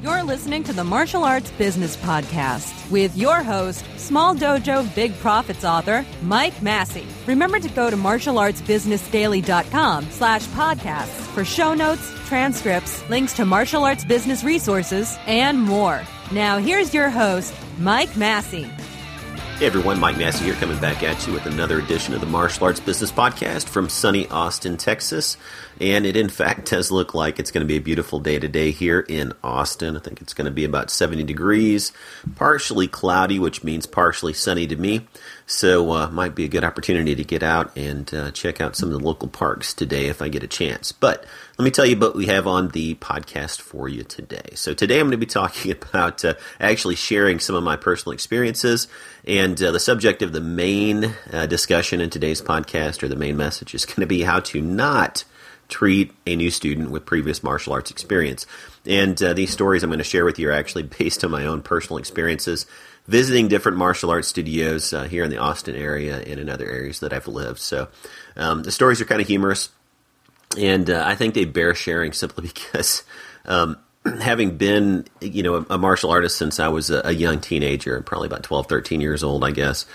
You're listening to the Martial Arts Business Podcast with your host, Small Dojo Big Profits author, Mike Massie. Remember to go to martialartsbusinessdaily.com slash podcasts for show notes, transcripts, links to martial arts business resources, and more. Now here's your host, Mike Massie. Hey everyone, Mike Massie here, coming back at you with another edition of the Martial Arts Business Podcast from sunny Austin, Texas. And it, in fact, does look like it's going to be a beautiful day today here in Austin. I think it's going to be about 70 degrees, partially cloudy, which means partially sunny to me. So, uh, might be a good opportunity to get out and uh, check out some of the local parks today if I get a chance. But let me tell you what we have on the podcast for you today. So, today I'm going to be talking about uh, actually sharing some of my personal experiences. And uh, the subject of the main uh, discussion in today's podcast, or the main message, is going to be how to not treat a new student with previous martial arts experience. And uh, these stories I'm going to share with you are actually based on my own personal experiences visiting different martial arts studios uh, here in the Austin area and in other areas that I've lived. So um, the stories are kind of humorous, and uh, I think they bear sharing simply because. Um, having been, you know, a, martial artist since I was a, a, young teenager, probably about 12, 13 years old, I guess,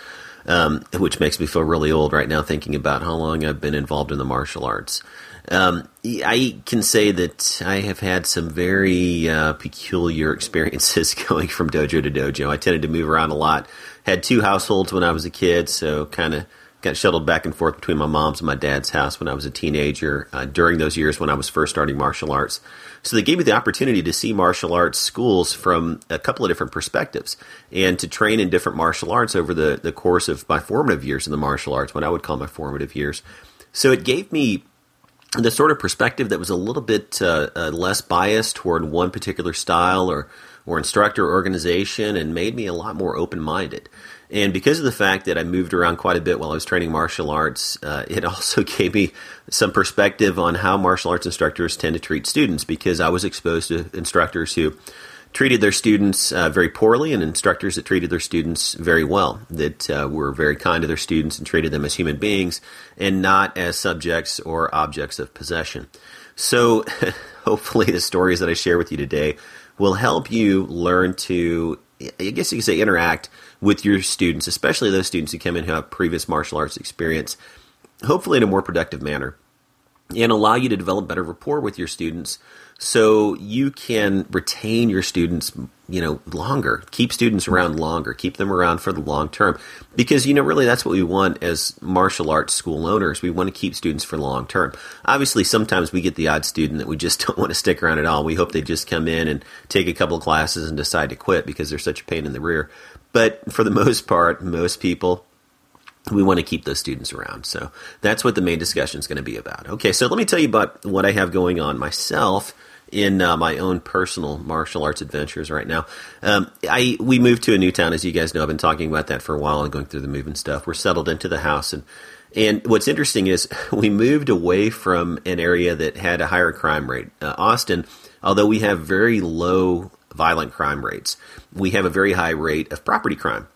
um, which makes me feel really old right now thinking about how long I've been involved in the martial arts. Um, I can say that I have had some very uh, peculiar experiences going from dojo to dojo. I tended to move around a lot. Had two households when I was a kid, so kind of got shuttled back and forth between my mom's and my dad's house when I was a teenager uh, during those years when I was first starting martial arts. So they gave me the opportunity to see martial arts schools from a couple of different perspectives and to train in different martial arts over the, the course of my formative years in the martial arts, what I would call my formative years. So it gave me the sort of perspective that was a little bit uh, uh, less biased toward one particular style or or instructor or organization and made me a lot more open minded. And because of the fact that I moved around quite a bit while I was training martial arts, uh, it also gave me some perspective on how martial arts instructors tend to treat students because I was exposed to instructors who treated their students uh, very poorly and instructors that treated their students very well, that uh, were very kind to their students and treated them as human beings and not as subjects or objects of possession. So, hopefully, the stories that I share with you today will help you learn to, I guess you could say, interact with your students, especially those students who come in who have previous martial arts experience, hopefully in a more productive manner, and allow you to develop better rapport with your students so you can retain your students you know longer. Keep students around longer. Keep them around for the long term. Because you know really that's what we want as martial arts school owners. We want to keep students for long term. Obviously sometimes we get the odd student that we just don't want to stick around at all. We hope they just come in and take a couple classes and decide to quit because they're such a pain in the rear. But for the most part most people we want to keep those students around. So that's what the main discussion is going to be about. Okay, so let me tell you about what I have going on myself in uh, my own personal martial arts adventures right now. Um, I we moved to a new town, as you guys know. I've been talking about that for a while and going through the move and stuff. We're settled into the house, and and what's interesting is we moved away from an area that had a higher crime rate. Uh, Austin, although we have very low violent crime rates, we have a very high rate of property crime.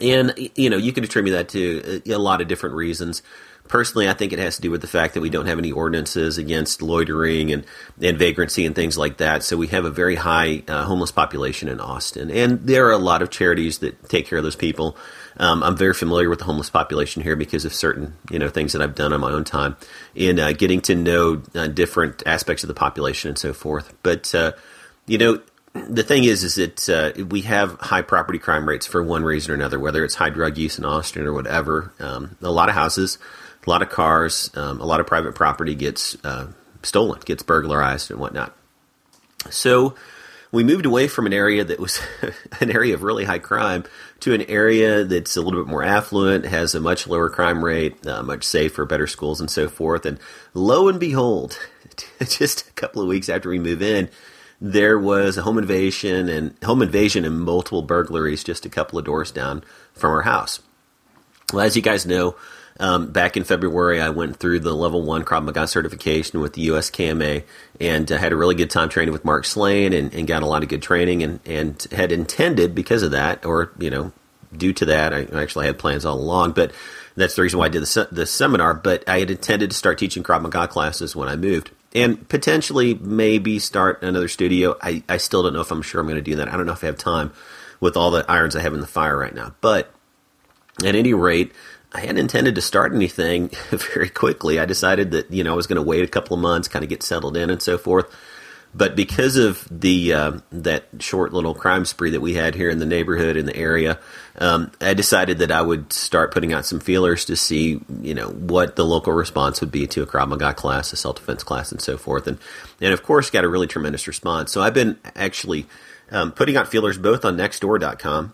And you know, you can attribute that to a, a lot of different reasons. Personally, I think it has to do with the fact that we don't have any ordinances against loitering and, and vagrancy and things like that. So we have a very high uh, homeless population in Austin. And there are a lot of charities that take care of those people. Um, I'm very familiar with the homeless population here because of certain you know things that I've done on my own time in uh, getting to know uh, different aspects of the population and so forth. But uh, you know, the thing is, is that uh, we have high property crime rates for one reason or another, whether it's high drug use in Austin or whatever. Um, a lot of houses a lot of cars, um, a lot of private property gets uh, stolen, gets burglarized, and whatnot. So we moved away from an area that was an area of really high crime to an area that's a little bit more affluent, has a much lower crime rate, uh, much safer, better schools, and so forth. And lo and behold, just a couple of weeks after we move in, there was a home invasion and home invasion and multiple burglaries just a couple of doors down from our house. Well, as you guys know, um, back in February, I went through the level one Krav Maga certification with the US KMA and uh, had a really good time training with Mark Slane and, and, got a lot of good training and, and had intended because of that, or, you know, due to that, I actually had plans all along, but that's the reason why I did the, the seminar. But I had intended to start teaching Krav Maga classes when I moved. And potentially maybe start another studio. I, I still don't know if I'm sure I'm going to do that. I don't know if I have time with all the irons I have in the fire right now. But at any rate, I hadn't intended to start anything very quickly. I decided that you know I was going to wait a couple of months, kind of get settled in and so forth. But because of the uh, that short little crime spree that we had here in the neighborhood in the area, um, I decided that I would start putting out some feelers to see you know what the local response would be to a Krav Maga class, a self defense class, and so forth. And and of course, got a really tremendous response. So I've been actually um, putting out feelers both on Nextdoor.com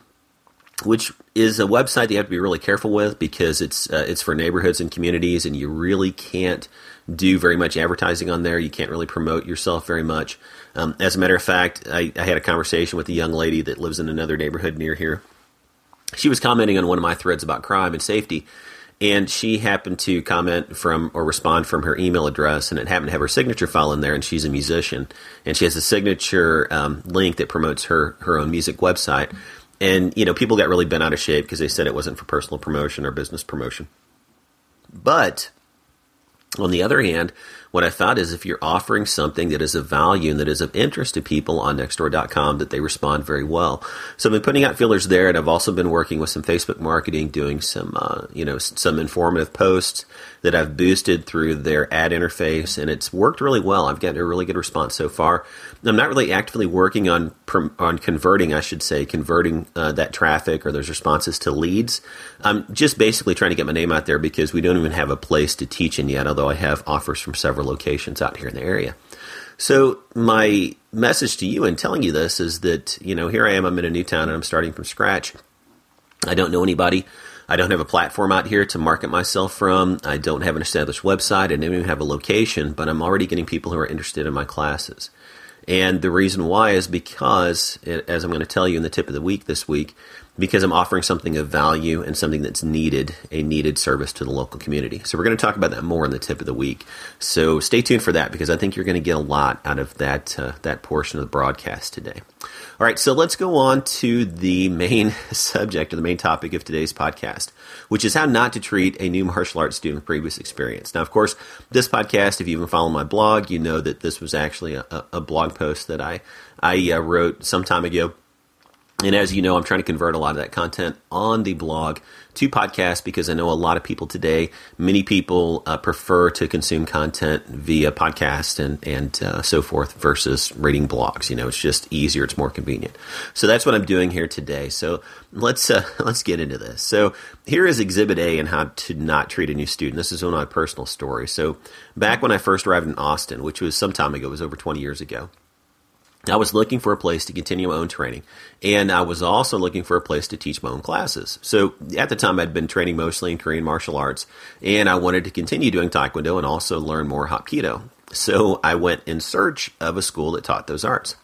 which is a website that you have to be really careful with because it's uh, it's for neighborhoods and communities, and you really can't do very much advertising on there. You can't really promote yourself very much. Um, as a matter of fact, I, I, had a conversation with a young lady that lives in another neighborhood near here. She was commenting on one of my threads about crime and safety, and she happened to comment from or respond from her email address, and it happened to have her signature file in there. And she's a musician, and she has a signature um, link that promotes her her own music website. And you know, people got really bent out of shape because they said it wasn't for personal promotion or business promotion. But on the other hand, what I found is if you're offering something that is of value and that is of interest to people on nextdoor.com, that they respond very well. So I've been putting out feelers there, and I've also been working with some Facebook marketing, doing some, uh, you know, some informative posts that I've boosted through their ad interface, and it's worked really well. I've gotten a really good response so far. I'm not really actively working on on converting, I should say, converting uh, that traffic or those responses to leads. I'm just basically trying to get my name out there because we don't even have a place to teach in yet, although I have offers from several locations out here in the area. So my message to you in telling you this is that you know here I am. I'm in a new town and I'm starting from scratch. I don't know anybody. I don't have a platform out here to market myself from. I don't have an established website. I don't even have a location, but I'm already getting people who are interested in my classes. And the reason why is because, as I'm going to tell you in the tip of the week this week, because I'm offering something of value and something that's needed, a needed service to the local community. So we're going to talk about that more in the tip of the week. So stay tuned for that because I think you're going to get a lot out of that uh, that portion of the broadcast today. All right, so let's go on to the main subject or the main topic of today's podcast, which is how not to treat a new martial arts student with previous experience. Now, of course, this podcast, if you even follow my blog, you know that this was actually a, a blog post that I I uh, wrote some time ago and as you know, I'm trying to convert a lot of that content on the blog to podcast because I know a lot of people today, many people uh, prefer to consume content via podcast and and uh, so forth versus reading blogs. You know, it's just easier, it's more convenient. So that's what I'm doing here today. So let's uh, let's get into this. So here is Exhibit A and how to not treat a new student. This is one of my personal stories. So back when I first arrived in Austin, which was some time ago, it was over 20 years ago. I was looking for a place to continue my own training, and I was also looking for a place to teach my own classes. So at the time, I'd been training mostly in Korean martial arts, and I wanted to continue doing Taekwondo and also learn more Hapkido. So I went in search of a school that taught those arts.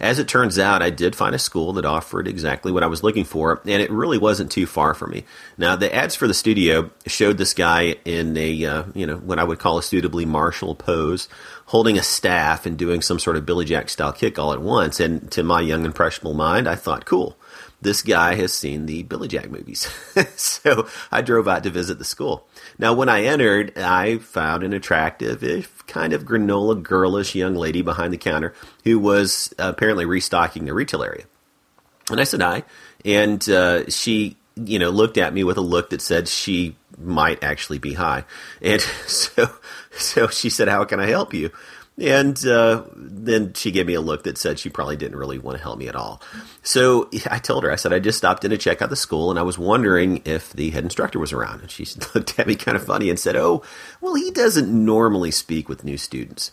As it turns out, I did find a school that offered exactly what I was looking for, and it really wasn't too far from me. Now, the ads for the studio showed this guy in a, uh, you know, what I would call a suitably martial pose, holding a staff and doing some sort of Billy Jack style kick all at once. And to my young, impressionable mind, I thought, cool this guy has seen the Billy Jack movies. so I drove out to visit the school. Now, when I entered, I found an attractive, if kind of granola girlish young lady behind the counter who was apparently restocking the retail area. And I said hi, and uh, she, you know, looked at me with a look that said she might actually be high. And so, so she said, "How can I help you?" And uh, then she gave me a look that said she probably didn't really want to help me at all. So I told her, I said, I just stopped in to check out the school and I was wondering if the head instructor was around. And she looked at me kind of funny and said, Oh, well, he doesn't normally speak with new students.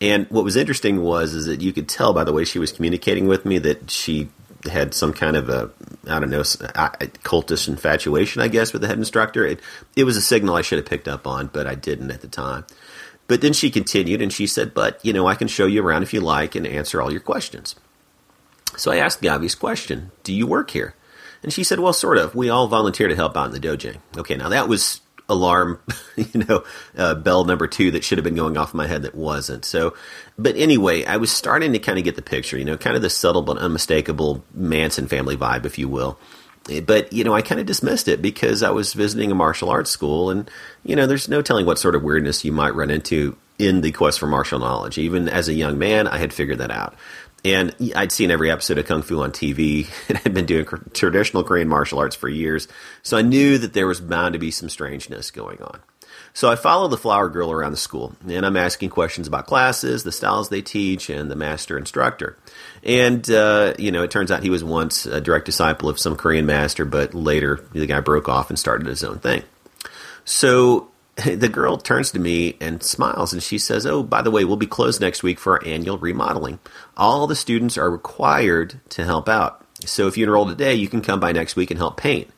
And what was interesting was is that you could tell by the way she was communicating with me that she had some kind of a I don't know cultish infatuation, I guess, with the head instructor. It, it was a signal I should have picked up on, but I didn't at the time. But then she continued and she said, But, you know, I can show you around if you like and answer all your questions. So I asked the obvious question Do you work here? And she said, Well, sort of. We all volunteer to help out in the dojo. Okay, now that was alarm, you know, uh, bell number two that should have been going off my head that wasn't. So, but anyway, I was starting to kind of get the picture, you know, kind of the subtle but unmistakable Manson family vibe, if you will but you know, I kind of dismissed it because I was visiting a martial arts school, and you know, there's no telling what sort of weirdness you might run into in the quest for martial knowledge. Even as a young man, I had figured that out. And I'd seen every episode of Kung Fu on TV and I'd been doing traditional Korean martial arts for years. So I knew that there was bound to be some strangeness going on. So I follow the flower girl around the school and I'm asking questions about classes, the styles they teach, and the master instructor. And, uh, you know, it turns out he was once a direct disciple of some Korean master, but later the guy broke off and started his own thing. So the girl turns to me and smiles and she says, Oh, by the way, we'll be closed next week for our annual remodeling. All the students are required to help out. So if you enroll today, you can come by next week and help paint.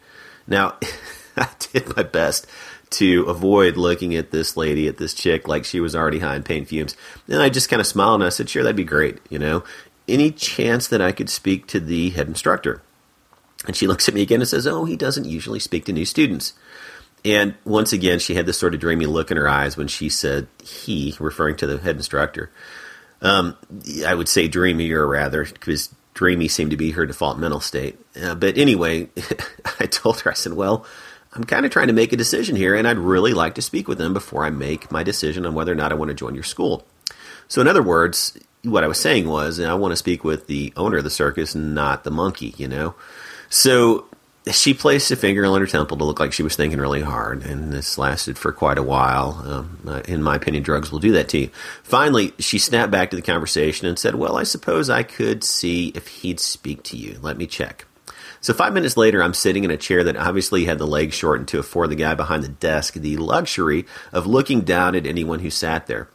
Now, I did my best to avoid looking at this lady, at this chick, like she was already high in paint fumes. And I just kind of smiled and I said, Sure, that'd be great. You know, any chance that I could speak to the head instructor? And she looks at me again and says, Oh, he doesn't usually speak to new students. And once again, she had this sort of dreamy look in her eyes when she said he, referring to the head instructor. Um, I would say dreamier, rather, because dreamy seemed to be her default mental state. Uh, but anyway, I told her, I said, well, I'm kind of trying to make a decision here, and I'd really like to speak with them before I make my decision on whether or not I want to join your school. So, in other words, what I was saying was, I want to speak with the owner of the circus, not the monkey, you know? So she placed a finger on her temple to look like she was thinking really hard, and this lasted for quite a while. Um, uh, in my opinion, drugs will do that to you. Finally, she snapped back to the conversation and said, Well, I suppose I could see if he'd speak to you. Let me check. So, five minutes later, I'm sitting in a chair that obviously had the legs shortened to afford the guy behind the desk the luxury of looking down at anyone who sat there.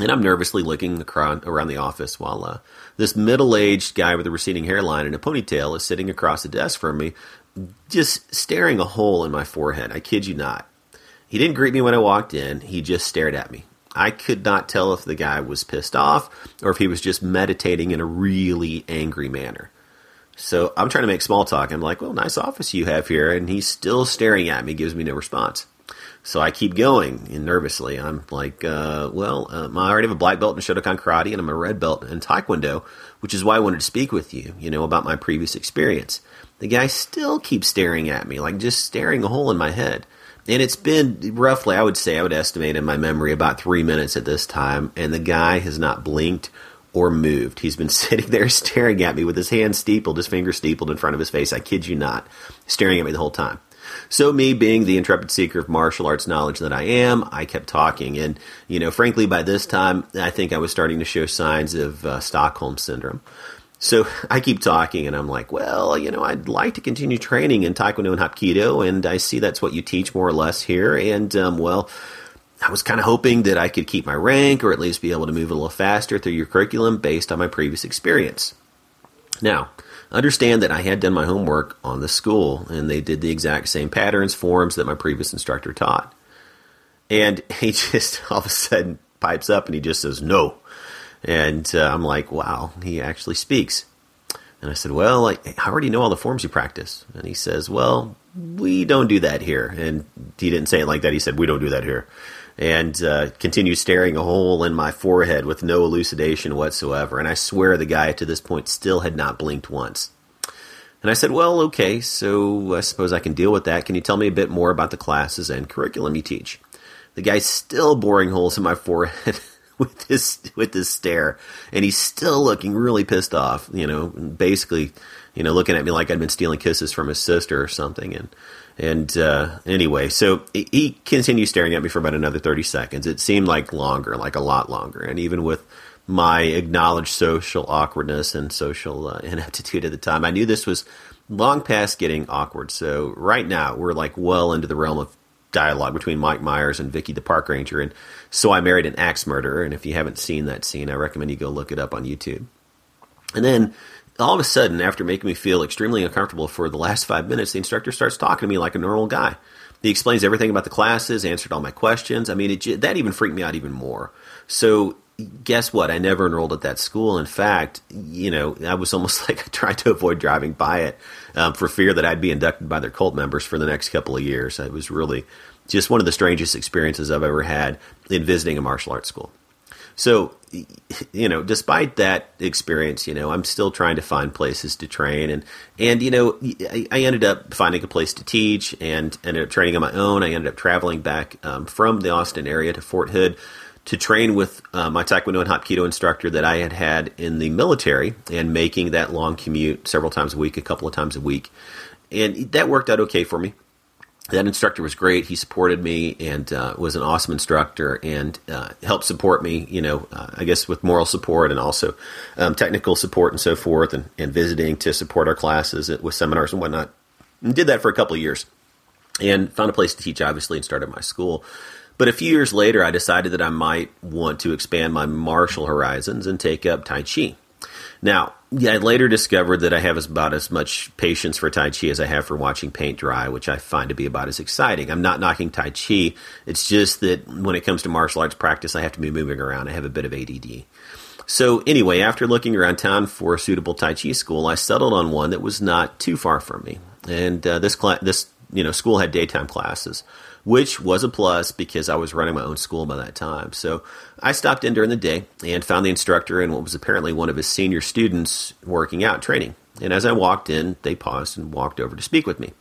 And I'm nervously looking around the office while uh, this middle aged guy with a receding hairline and a ponytail is sitting across the desk from me, just staring a hole in my forehead. I kid you not. He didn't greet me when I walked in, he just stared at me. I could not tell if the guy was pissed off or if he was just meditating in a really angry manner. So I'm trying to make small talk. I'm like, well, nice office you have here. And he's still staring at me, gives me no response. So I keep going and nervously. I'm like, uh, well, um, I already have a black belt in Shotokan karate and I'm a red belt in Taekwondo, which is why I wanted to speak with you, you know, about my previous experience. The guy still keeps staring at me, like just staring a hole in my head. And it's been roughly, I would say, I would estimate in my memory about three minutes at this time, and the guy has not blinked or moved. He's been sitting there staring at me with his hand steepled, his finger steepled in front of his face. I kid you not, staring at me the whole time. So, me being the intrepid seeker of martial arts knowledge that I am, I kept talking. And, you know, frankly, by this time, I think I was starting to show signs of uh, Stockholm syndrome. So I keep talking, and I'm like, well, you know, I'd like to continue training in Taekwondo and Hapkido, and I see that's what you teach more or less here. And, um, well, I was kind of hoping that I could keep my rank or at least be able to move a little faster through your curriculum based on my previous experience. Now, Understand that I had done my homework on the school, and they did the exact same patterns, forms that my previous instructor taught. And he just all of a sudden pipes up and he just says, No. And uh, I'm like, Wow, he actually speaks. And I said, Well, I, I already know all the forms you practice. And he says, Well, we don't do that here. And he didn't say it like that. He said, We don't do that here and uh, continued staring a hole in my forehead with no elucidation whatsoever. And I swear the guy to this point still had not blinked once. And I said, Well, okay, so I suppose I can deal with that. Can you tell me a bit more about the classes and curriculum you teach? The guy's still boring holes in my forehead with this with this stare, and he's still looking really pissed off. You know, basically, you know, looking at me like I'd been stealing kisses from his sister or something. And and uh, anyway, so he continued staring at me for about another 30 seconds. It seemed like longer, like a lot longer. And even with my acknowledged social awkwardness and social uh, ineptitude at the time, I knew this was long past getting awkward. So right now, we're like well into the realm of dialogue between Mike Myers and Vicky the park ranger. And so I married an axe murderer. And if you haven't seen that scene, I recommend you go look it up on YouTube. And then all of a sudden, after making me feel extremely uncomfortable for the last five minutes, the instructor starts talking to me like a normal guy. He explains everything about the classes, answered all my questions. I mean, it, that even freaked me out even more. So, guess what? I never enrolled at that school. In fact, you know, I was almost like I tried to avoid driving by it um, for fear that I'd be inducted by their cult members for the next couple of years. It was really just one of the strangest experiences I've ever had in visiting a martial arts school. So, you know, despite that experience, you know, I'm still trying to find places to train, and and you know, I, I ended up finding a place to teach, and ended up training on my own. I ended up traveling back um, from the Austin area to Fort Hood to train with uh, my Taekwondo and Hapkido instructor that I had had in the military and making that long commute several times a week, a couple of times a week. And that worked out okay for me. That instructor was great. He supported me and uh, was an awesome instructor and uh, helped support me, you know, uh, I guess with moral support and also um, technical support and so forth and, and visiting to support our classes with seminars and whatnot. And did that for a couple of years and found a place to teach, obviously, and started my school. But a few years later, I decided that I might want to expand my martial horizons and take up Tai Chi. Now, I later discovered that I have about as much patience for Tai Chi as I have for watching paint dry, which I find to be about as exciting. I'm not knocking Tai Chi. It's just that when it comes to martial arts practice, I have to be moving around. I have a bit of ADD. So, anyway, after looking around town for a suitable Tai Chi school, I settled on one that was not too far from me. And uh, this, cl- this you know, school had daytime classes which was a plus because I was running my own school by that time. So I stopped in during the day and found the instructor and what was apparently one of his senior students working out training. And as I walked in, they paused and walked over to speak with me.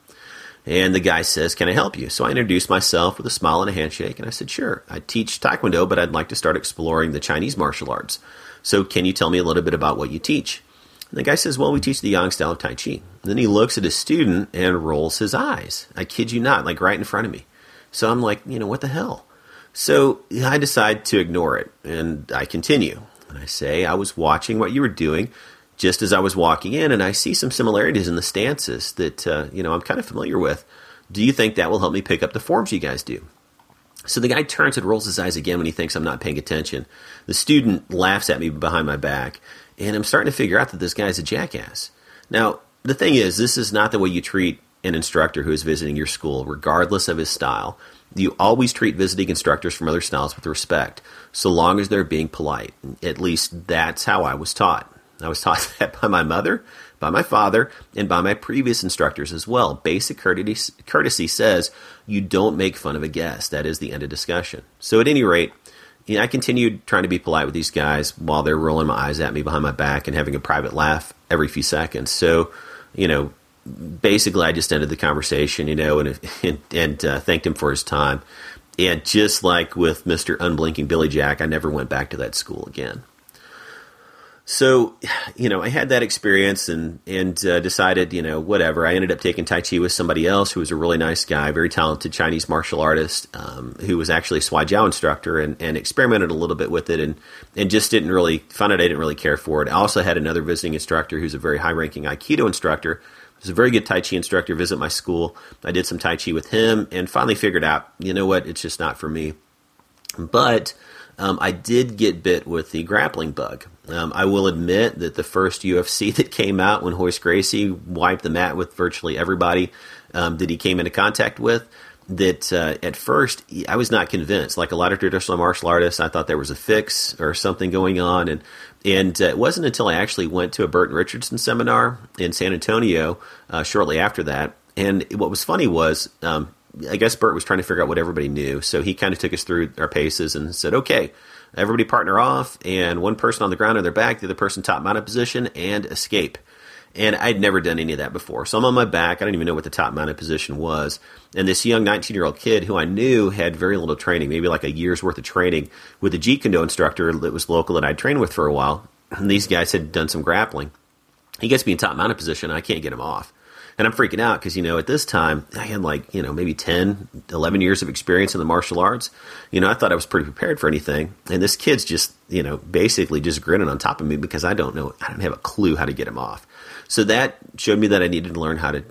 And the guy says, Can I help you? So I introduced myself with a smile and a handshake. And I said, Sure, I teach Taekwondo, but I'd like to start exploring the Chinese martial arts. So can you tell me a little bit about what you teach? And the guy says, Well, we teach the Yang style of Tai Chi. And then he looks at his student and rolls his eyes. I kid you not, like right in front of me. So I'm like, you know, what the hell? So I decide to ignore it and I continue. And I say, I was watching what you were doing just as I was walking in, and I see some similarities in the stances that, uh, you know, I'm kind of familiar with. Do you think that will help me pick up the forms you guys do? So the guy turns and rolls his eyes again when he thinks I'm not paying attention. The student laughs at me behind my back, and I'm starting to figure out that this guy's a jackass. Now, the thing is, this is not the way you treat an instructor who is visiting your school, regardless of his style. You always treat visiting instructors from other styles with respect, so long as they're being polite. At least that's how I was taught. I was taught that by my mother, by my father, and by my previous instructors as well. Basic courtesy, says you don't make fun of a guest. That is the end of discussion. So, at any rate, you know, I continued trying to be polite with these guys while they're rolling my eyes at me behind my back and having a private laugh every few seconds. So, you know, basically, I just ended the conversation, you know, and and, and uh, thanked him for his time. And just like with Mister Unblinking Billy Jack, I never went back to that school again. So, you know, I had that experience and and uh, decided, you know, whatever. I ended up taking Tai Chi with somebody else who was a really nice guy, very talented Chinese martial artist, um, who was actually a Shuai Jiao instructor, and, and experimented a little bit with it, and and just didn't really found out I didn't really care for it. I also had another visiting instructor who's a very high ranking Aikido instructor was a very good Tai Chi instructor visit my school. I did some Tai Chi with him and finally figured out, you know what, it's just not for me. But um, I did get bit with the grappling bug. Um, I will admit that the first UFC that came out when Royce Gracie wiped the mat with virtually everybody um, that he came into contact with, that uh, at first I was not convinced. Like a lot of traditional martial artists, I thought there was a fix or something going on, and and uh, it wasn't until I actually went to a Burton Richardson seminar in San Antonio uh, shortly after that. And what was funny was, um, I guess Bert was trying to figure out what everybody knew, so he kind of took us through our paces and said, "Okay, everybody partner off, and one person on the ground on their back, the other person top mounted position, and escape." And I'd never done any of that before. So I'm on my back. I don't even know what the top mounted position was. And this young 19 year old kid who I knew had very little training, maybe like a year's worth of training with a Jeet Kune instructor that was local that I'd trained with for a while. And these guys had done some grappling. He gets me in top mounted position. And I can't get him off. And I'm freaking out because, you know, at this time, I had like, you know, maybe 10, 11 years of experience in the martial arts. You know, I thought I was pretty prepared for anything. And this kid's just, you know, basically just grinning on top of me because I don't know, I don't have a clue how to get him off. So that showed me that I needed to learn how to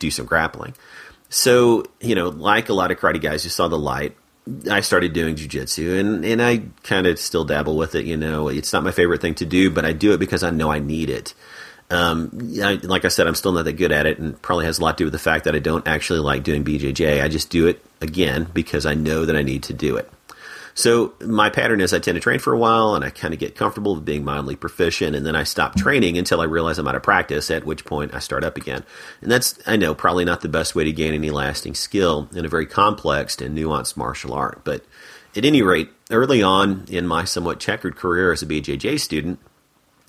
do some grappling. So, you know, like a lot of karate guys, you saw the light. I started doing jujitsu and, and I kind of still dabble with it. You know, it's not my favorite thing to do, but I do it because I know I need it. Um, I, like I said, I'm still not that good at it, and probably has a lot to do with the fact that I don't actually like doing BJJ. I just do it again because I know that I need to do it. So my pattern is I tend to train for a while and I kind of get comfortable with being mildly proficient and then I stop mm-hmm. training until I realize I'm out of practice, at which point I start up again. And that's, I know, probably not the best way to gain any lasting skill in a very complex and nuanced martial art. But at any rate, early on in my somewhat checkered career as a BJJ student,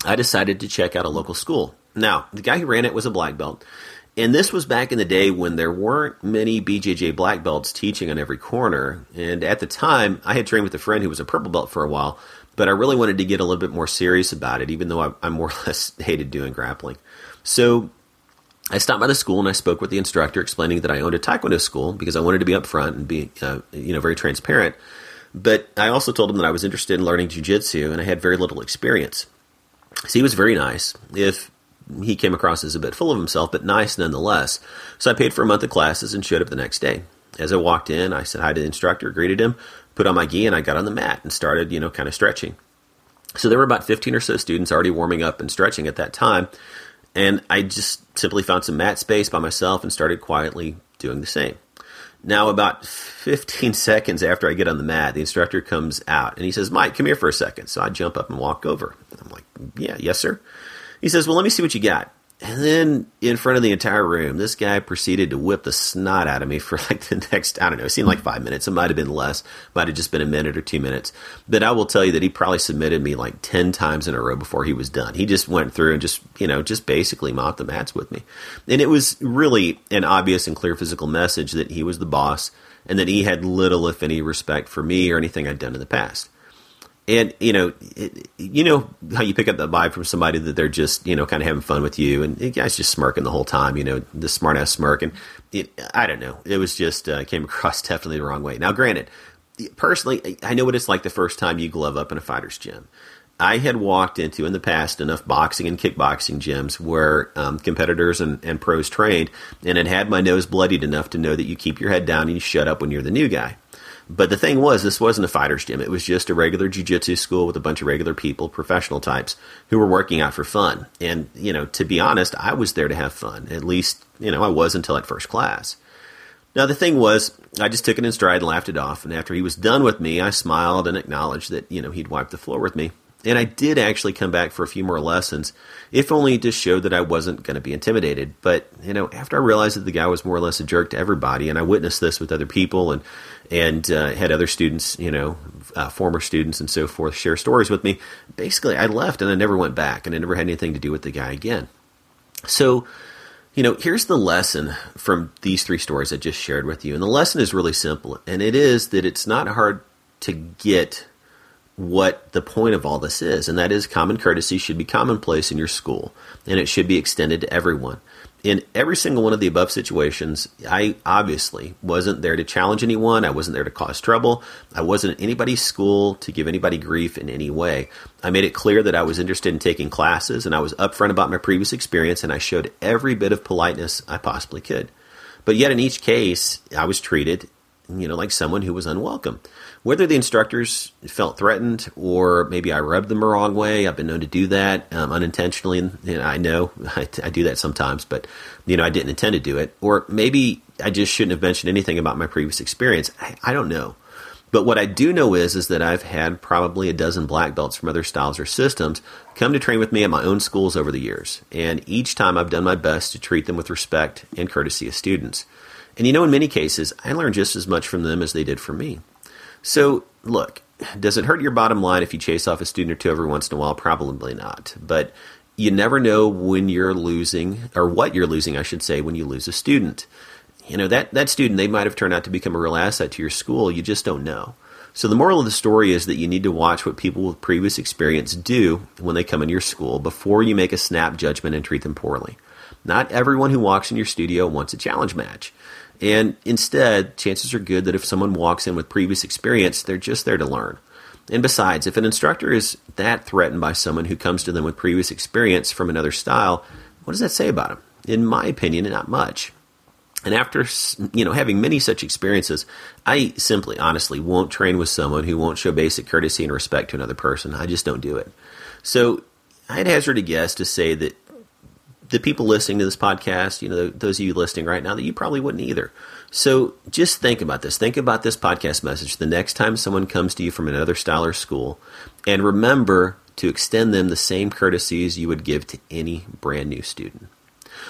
I decided to check out a local school. Now, the guy who ran it was a black belt And this was back in the day when there weren't many BJJ black belts teaching on every corner. And at the time, I had trained with a friend who was a purple belt for a while, but I really wanted to get a little bit more serious about it, even though I, I more or less hated doing grappling. So I stopped by the school and I spoke with the instructor, explaining that I owned a taekwondo school because I wanted to be upfront and be, uh, you know, very transparent. But I also told him that I was interested in learning jujitsu and I had very little experience. So he was very nice. If he came across as a bit full of himself, but nice nonetheless. So I paid for a month of classes and showed up the next day. As I walked in, I said hi to the instructor, greeted him, put on my gi, and I got on the mat and started, you know, kind of stretching. So there were about 15 or so students already warming up and stretching at that time. And I just simply found some mat space by myself and started quietly doing the same. Now, about 15 seconds after I get on the mat, the instructor comes out and he says, Mike, come here for a second. So I jump up and walk over. I'm like, yeah, yes, sir. He says, Well, let me see what you got. And then in front of the entire room, this guy proceeded to whip the snot out of me for like the next, I don't know, it seemed like five minutes. It might have been less, might have just been a minute or two minutes. But I will tell you that he probably submitted me like 10 times in a row before he was done. He just went through and just, you know, just basically mopped the mats with me. And it was really an obvious and clear physical message that he was the boss and that he had little, if any, respect for me or anything I'd done in the past and you know, it, you know how you pick up that vibe from somebody that they're just you know kind of having fun with you, and the guy's just smirking the whole time. You know, the smart ass smirk, and it, I don't know. It was just uh, came across definitely the wrong way. Now, granted, personally, I know what it's like the first time you glove up in a fighter's gym. I had walked into in the past enough boxing and kickboxing gyms where um, competitors and, and pros trained, and had had my nose bloodied enough to know that you keep your head down and you shut up when you're the new guy. But the thing was, this wasn't a fighter's gym. It was just a regular jujitsu school with a bunch of regular people, professional types, who were working out for fun. And, you know, to be honest, I was there to have fun. At least, you know, I was until at first class. Now, the thing was, I just took it in stride and laughed it off. And after he was done with me, I smiled and acknowledged that, you know, he'd wiped the floor with me. And I did actually come back for a few more lessons, if only to show that I wasn't going to be intimidated. But, you know, after I realized that the guy was more or less a jerk to everybody, and I witnessed this with other people and, and uh, had other students, you know, uh, former students and so forth, share stories with me, basically I left and I never went back and I never had anything to do with the guy again. So, you know, here's the lesson from these three stories I just shared with you. And the lesson is really simple, and it is that it's not hard to get what the point of all this is, and that is common courtesy should be commonplace in your school, and it should be extended to everyone. In every single one of the above situations, I obviously wasn't there to challenge anyone. I wasn't there to cause trouble. I wasn't at anybody's school to give anybody grief in any way. I made it clear that I was interested in taking classes, and I was upfront about my previous experience, and I showed every bit of politeness I possibly could. But yet, in each case, I was treated, you know, like someone who was unwelcome. Whether the instructors felt threatened or maybe I rubbed them the wrong way, I've been known to do that um, unintentionally. And I know I, I do that sometimes, but you know I didn't intend to do it. Or maybe I just shouldn't have mentioned anything about my previous experience. I, I don't know. But what I do know is is that I've had probably a dozen black belts from other styles or systems come to train with me at my own schools over the years, and each time I've done my best to treat them with respect and courtesy as students. And you know, in many cases, I learned just as much from them as they did from me. So, look, does it hurt your bottom line if you chase off a student or two every once in a while? Probably not. But you never know when you're losing, or what you're losing, I should say, when you lose a student. You know, that, that student, they might have turned out to become a real asset to your school. You just don't know. So the moral of the story is that you need to watch what people with previous experience do when they come in your school before you make a snap judgment and treat them poorly. Not everyone who walks in your studio wants a challenge match. And instead, chances are good that if someone walks in with previous experience, they're just there to learn. And besides, if an instructor is that threatened by someone who comes to them with previous experience from another style, what does that say about him? In my opinion, not much. And after you know having many such experiences, I simply, honestly, won't train with someone who won't show basic courtesy and respect to another person. I just don't do it. So I'd hazard a guess to say that the people listening to this podcast, you know, those of you listening right now, that you probably wouldn't either. So just think about this. Think about this podcast message the next time someone comes to you from another style or school, and remember to extend them the same courtesies you would give to any brand new student.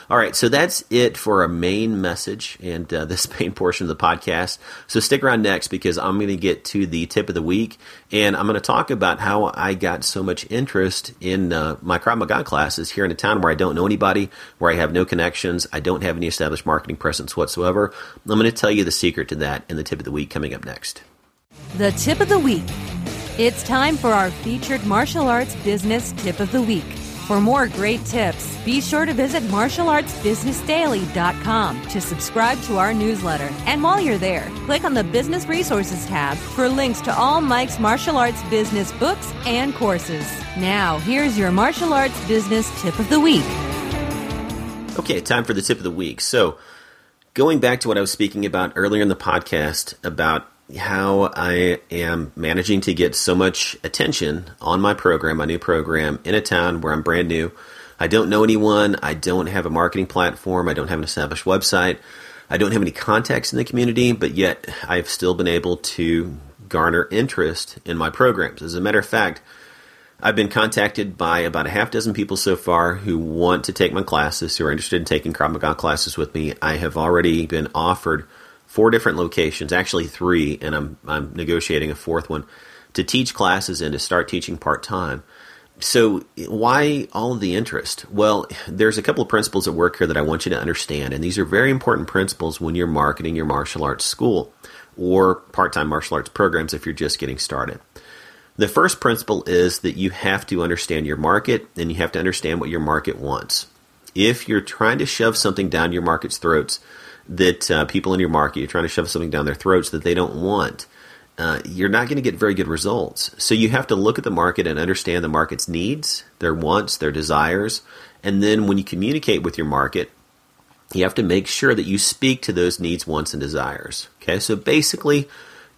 All right, so that's it for our main message and uh, this main portion of the podcast. So stick around next because I'm going to get to the tip of the week and I'm going to talk about how I got so much interest in uh, my Krav Maga classes here in a town where I don't know anybody, where I have no connections, I don't have any established marketing presence whatsoever. I'm going to tell you the secret to that in the tip of the week coming up next. The tip of the week. It's time for our featured martial arts business tip of the week. For more great tips, be sure to visit martialartsbusinessdaily.com to subscribe to our newsletter. And while you're there, click on the Business Resources tab for links to all Mike's martial arts business books and courses. Now, here's your martial arts business tip of the week. Okay, time for the tip of the week. So, going back to what I was speaking about earlier in the podcast about how I am managing to get so much attention on my program, my new program, in a town where I'm brand new. I don't know anyone. I don't have a marketing platform. I don't have an established website. I don't have any contacts in the community, but yet I've still been able to garner interest in my programs. As a matter of fact, I've been contacted by about a half dozen people so far who want to take my classes, who are interested in taking Krav Maga classes with me. I have already been offered four different locations, actually three, and I'm I'm negotiating a fourth one to teach classes and to start teaching part time. So why all of the interest? Well, there's a couple of principles at work here that I want you to understand, and these are very important principles when you're marketing your martial arts school or part-time martial arts programs if you're just getting started. The first principle is that you have to understand your market and you have to understand what your market wants. If you're trying to shove something down your market's throats that uh, people in your market, you're trying to shove something down their throats that they don't want, uh, you're not going to get very good results. So you have to look at the market and understand the market's needs, their wants, their desires. And then when you communicate with your market, you have to make sure that you speak to those needs, wants, and desires. Okay, so basically,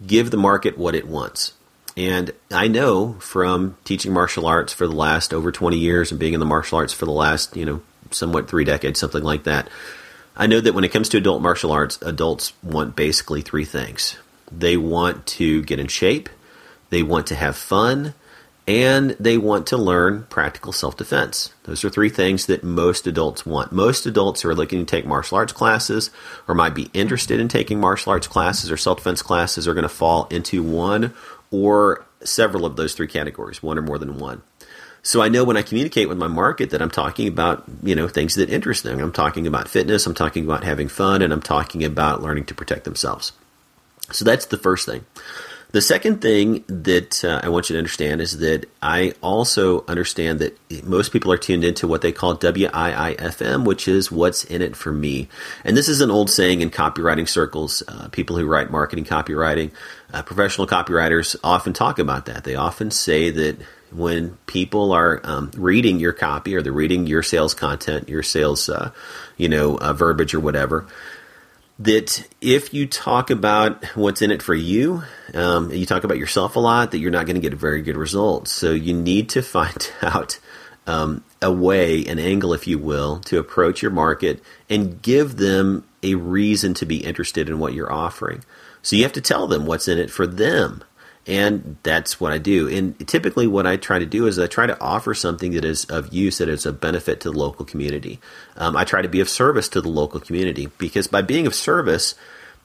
give the market what it wants. And I know from teaching martial arts for the last over 20 years and being in the martial arts for the last, you know, somewhat three decades, something like that. I know that when it comes to adult martial arts, adults want basically three things. They want to get in shape, they want to have fun, and they want to learn practical self defense. Those are three things that most adults want. Most adults who are looking to take martial arts classes or might be interested in taking martial arts classes or self defense classes are going to fall into one or several of those three categories, one or more than one. So I know when I communicate with my market that I'm talking about, you know, things that interest them. I'm talking about fitness, I'm talking about having fun, and I'm talking about learning to protect themselves. So that's the first thing. The second thing that uh, I want you to understand is that I also understand that most people are tuned into what they call WIIFM, which is what's in it for me. And this is an old saying in copywriting circles. Uh, people who write marketing copywriting, uh, professional copywriters often talk about that. They often say that when people are um, reading your copy or they're reading your sales content, your sales, uh, you know, uh, verbiage or whatever, that if you talk about what's in it for you, um, you talk about yourself a lot, that you're not going to get a very good result. So you need to find out um, a way, an angle, if you will, to approach your market and give them a reason to be interested in what you're offering. So you have to tell them what's in it for them. And that's what I do. And typically, what I try to do is I try to offer something that is of use, that is a benefit to the local community. Um, I try to be of service to the local community because by being of service,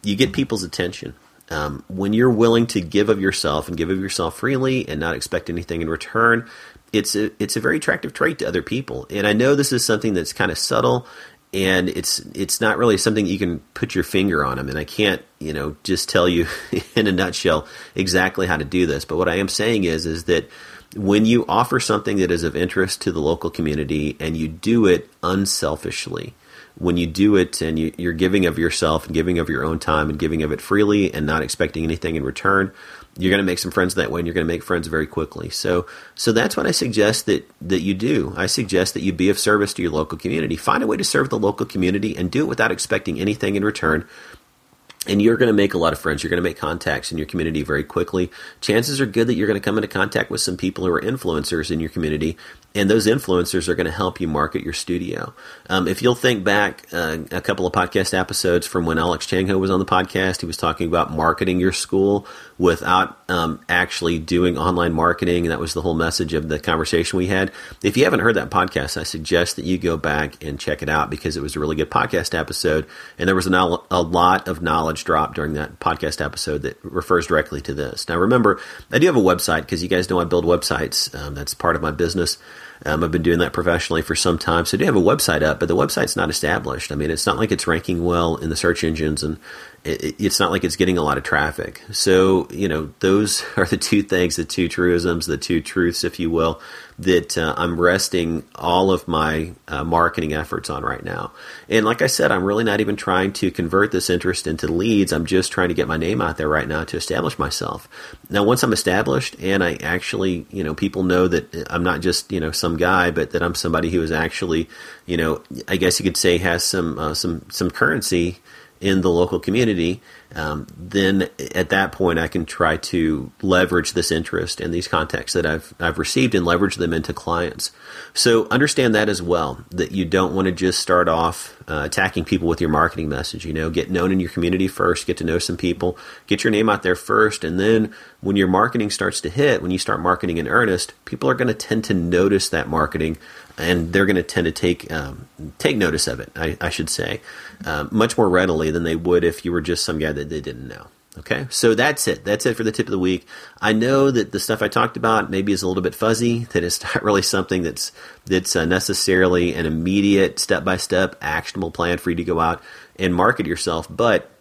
you get people's attention. Um, when you're willing to give of yourself and give of yourself freely and not expect anything in return, it's a it's a very attractive trait to other people. And I know this is something that's kind of subtle and it's it's not really something you can put your finger on them and i can't you know just tell you in a nutshell exactly how to do this. But what i am saying is is that when you offer something that is of interest to the local community and you do it unselfishly when you do it and you, you're giving of yourself and giving of your own time and giving of it freely and not expecting anything in return you're going to make some friends that way and you're going to make friends very quickly. So so that's what i suggest that that you do. I suggest that you be of service to your local community. Find a way to serve the local community and do it without expecting anything in return and you're going to make a lot of friends. You're going to make contacts in your community very quickly. Chances are good that you're going to come into contact with some people who are influencers in your community and those influencers are going to help you market your studio. Um, if you'll think back uh, a couple of podcast episodes from when Alex Changho was on the podcast, he was talking about marketing your school without um, actually doing online marketing, and that was the whole message of the conversation we had. If you haven't heard that podcast, I suggest that you go back and check it out because it was a really good podcast episode, and there was a, a lot of knowledge dropped during that podcast episode that refers directly to this. Now, remember, I do have a website because you guys know I build websites. Um, that's part of my business. Um, I've been doing that professionally for some time. So I do have a website up, but the website's not established. I mean, it's not like it's ranking well in the search engines and it, it's not like it's getting a lot of traffic. So, you know, those are the two things, the two truisms, the two truths, if you will, that uh, I'm resting all of my uh, marketing efforts on right now. And like I said, I'm really not even trying to convert this interest into leads. I'm just trying to get my name out there right now to establish myself. Now, once I'm established and I actually, you know, people know that I'm not just, you know, some guy, but that I'm somebody who is actually, you know, I guess you could say has some, uh, some, some currency in the local community, um, then at that point I can try to leverage this interest and these contacts that I've I've received and leverage them into clients. So understand that as well that you don't want to just start off uh, attacking people with your marketing message. You know, get known in your community first, get to know some people, get your name out there first, and then when your marketing starts to hit, when you start marketing in earnest, people are going to tend to notice that marketing and they're going to tend to take um, take notice of it. I, I should say uh, much more readily than they would if you were just some guy that they didn't know. Okay, so that's it. That's it for the tip of the week. I know that the stuff I talked about maybe is a little bit fuzzy. That it's not really something that's that's uh, necessarily an immediate step by step actionable plan for you to go out and market yourself. But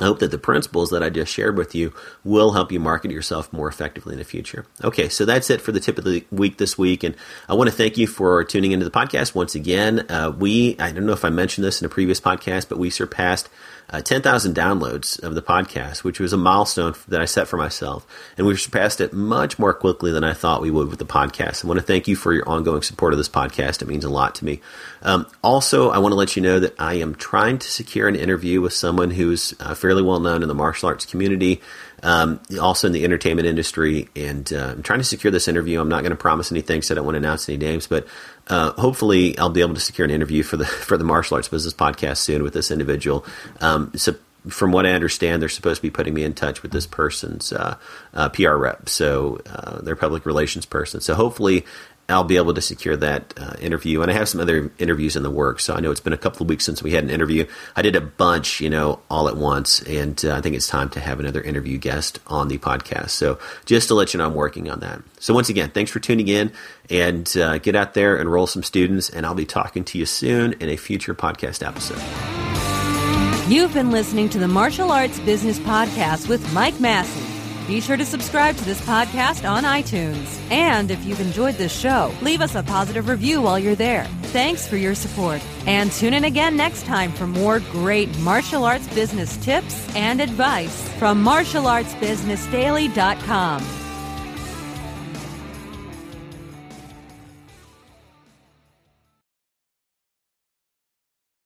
I hope that the principles that I just shared with you will help you market yourself more effectively in the future. Okay, so that's it for the tip of the week this week. And I want to thank you for tuning into the podcast once again. Uh, we, I don't know if I mentioned this in a previous podcast, but we surpassed uh, 10,000 downloads of the podcast, which was a milestone that I set for myself. And we've surpassed it much more quickly than I thought we would with the podcast. I want to thank you for your ongoing support of this podcast. It means a lot to me. Um, also, I want to let you know that I am trying to secure an interview with someone who's uh, fairly well known in the martial arts community um, also in the entertainment industry. And uh, I'm trying to secure this interview. I'm not going to promise anything, so I don't want to announce any names, but uh, hopefully I'll be able to secure an interview for the for the martial arts business podcast soon with this individual. Um, so from what I understand, they're supposed to be putting me in touch with this person's uh, uh, PR rep, so uh, their public relations person. So hopefully, I'll be able to secure that uh, interview. And I have some other interviews in the works. So I know it's been a couple of weeks since we had an interview. I did a bunch, you know, all at once. And uh, I think it's time to have another interview guest on the podcast. So just to let you know, I'm working on that. So once again, thanks for tuning in and uh, get out there, enroll some students, and I'll be talking to you soon in a future podcast episode. You've been listening to the Martial Arts Business Podcast with Mike Massie. Be sure to subscribe to this podcast on iTunes. And if you've enjoyed this show, leave us a positive review while you're there. Thanks for your support. And tune in again next time for more great martial arts business tips and advice from martialartsbusinessdaily.com.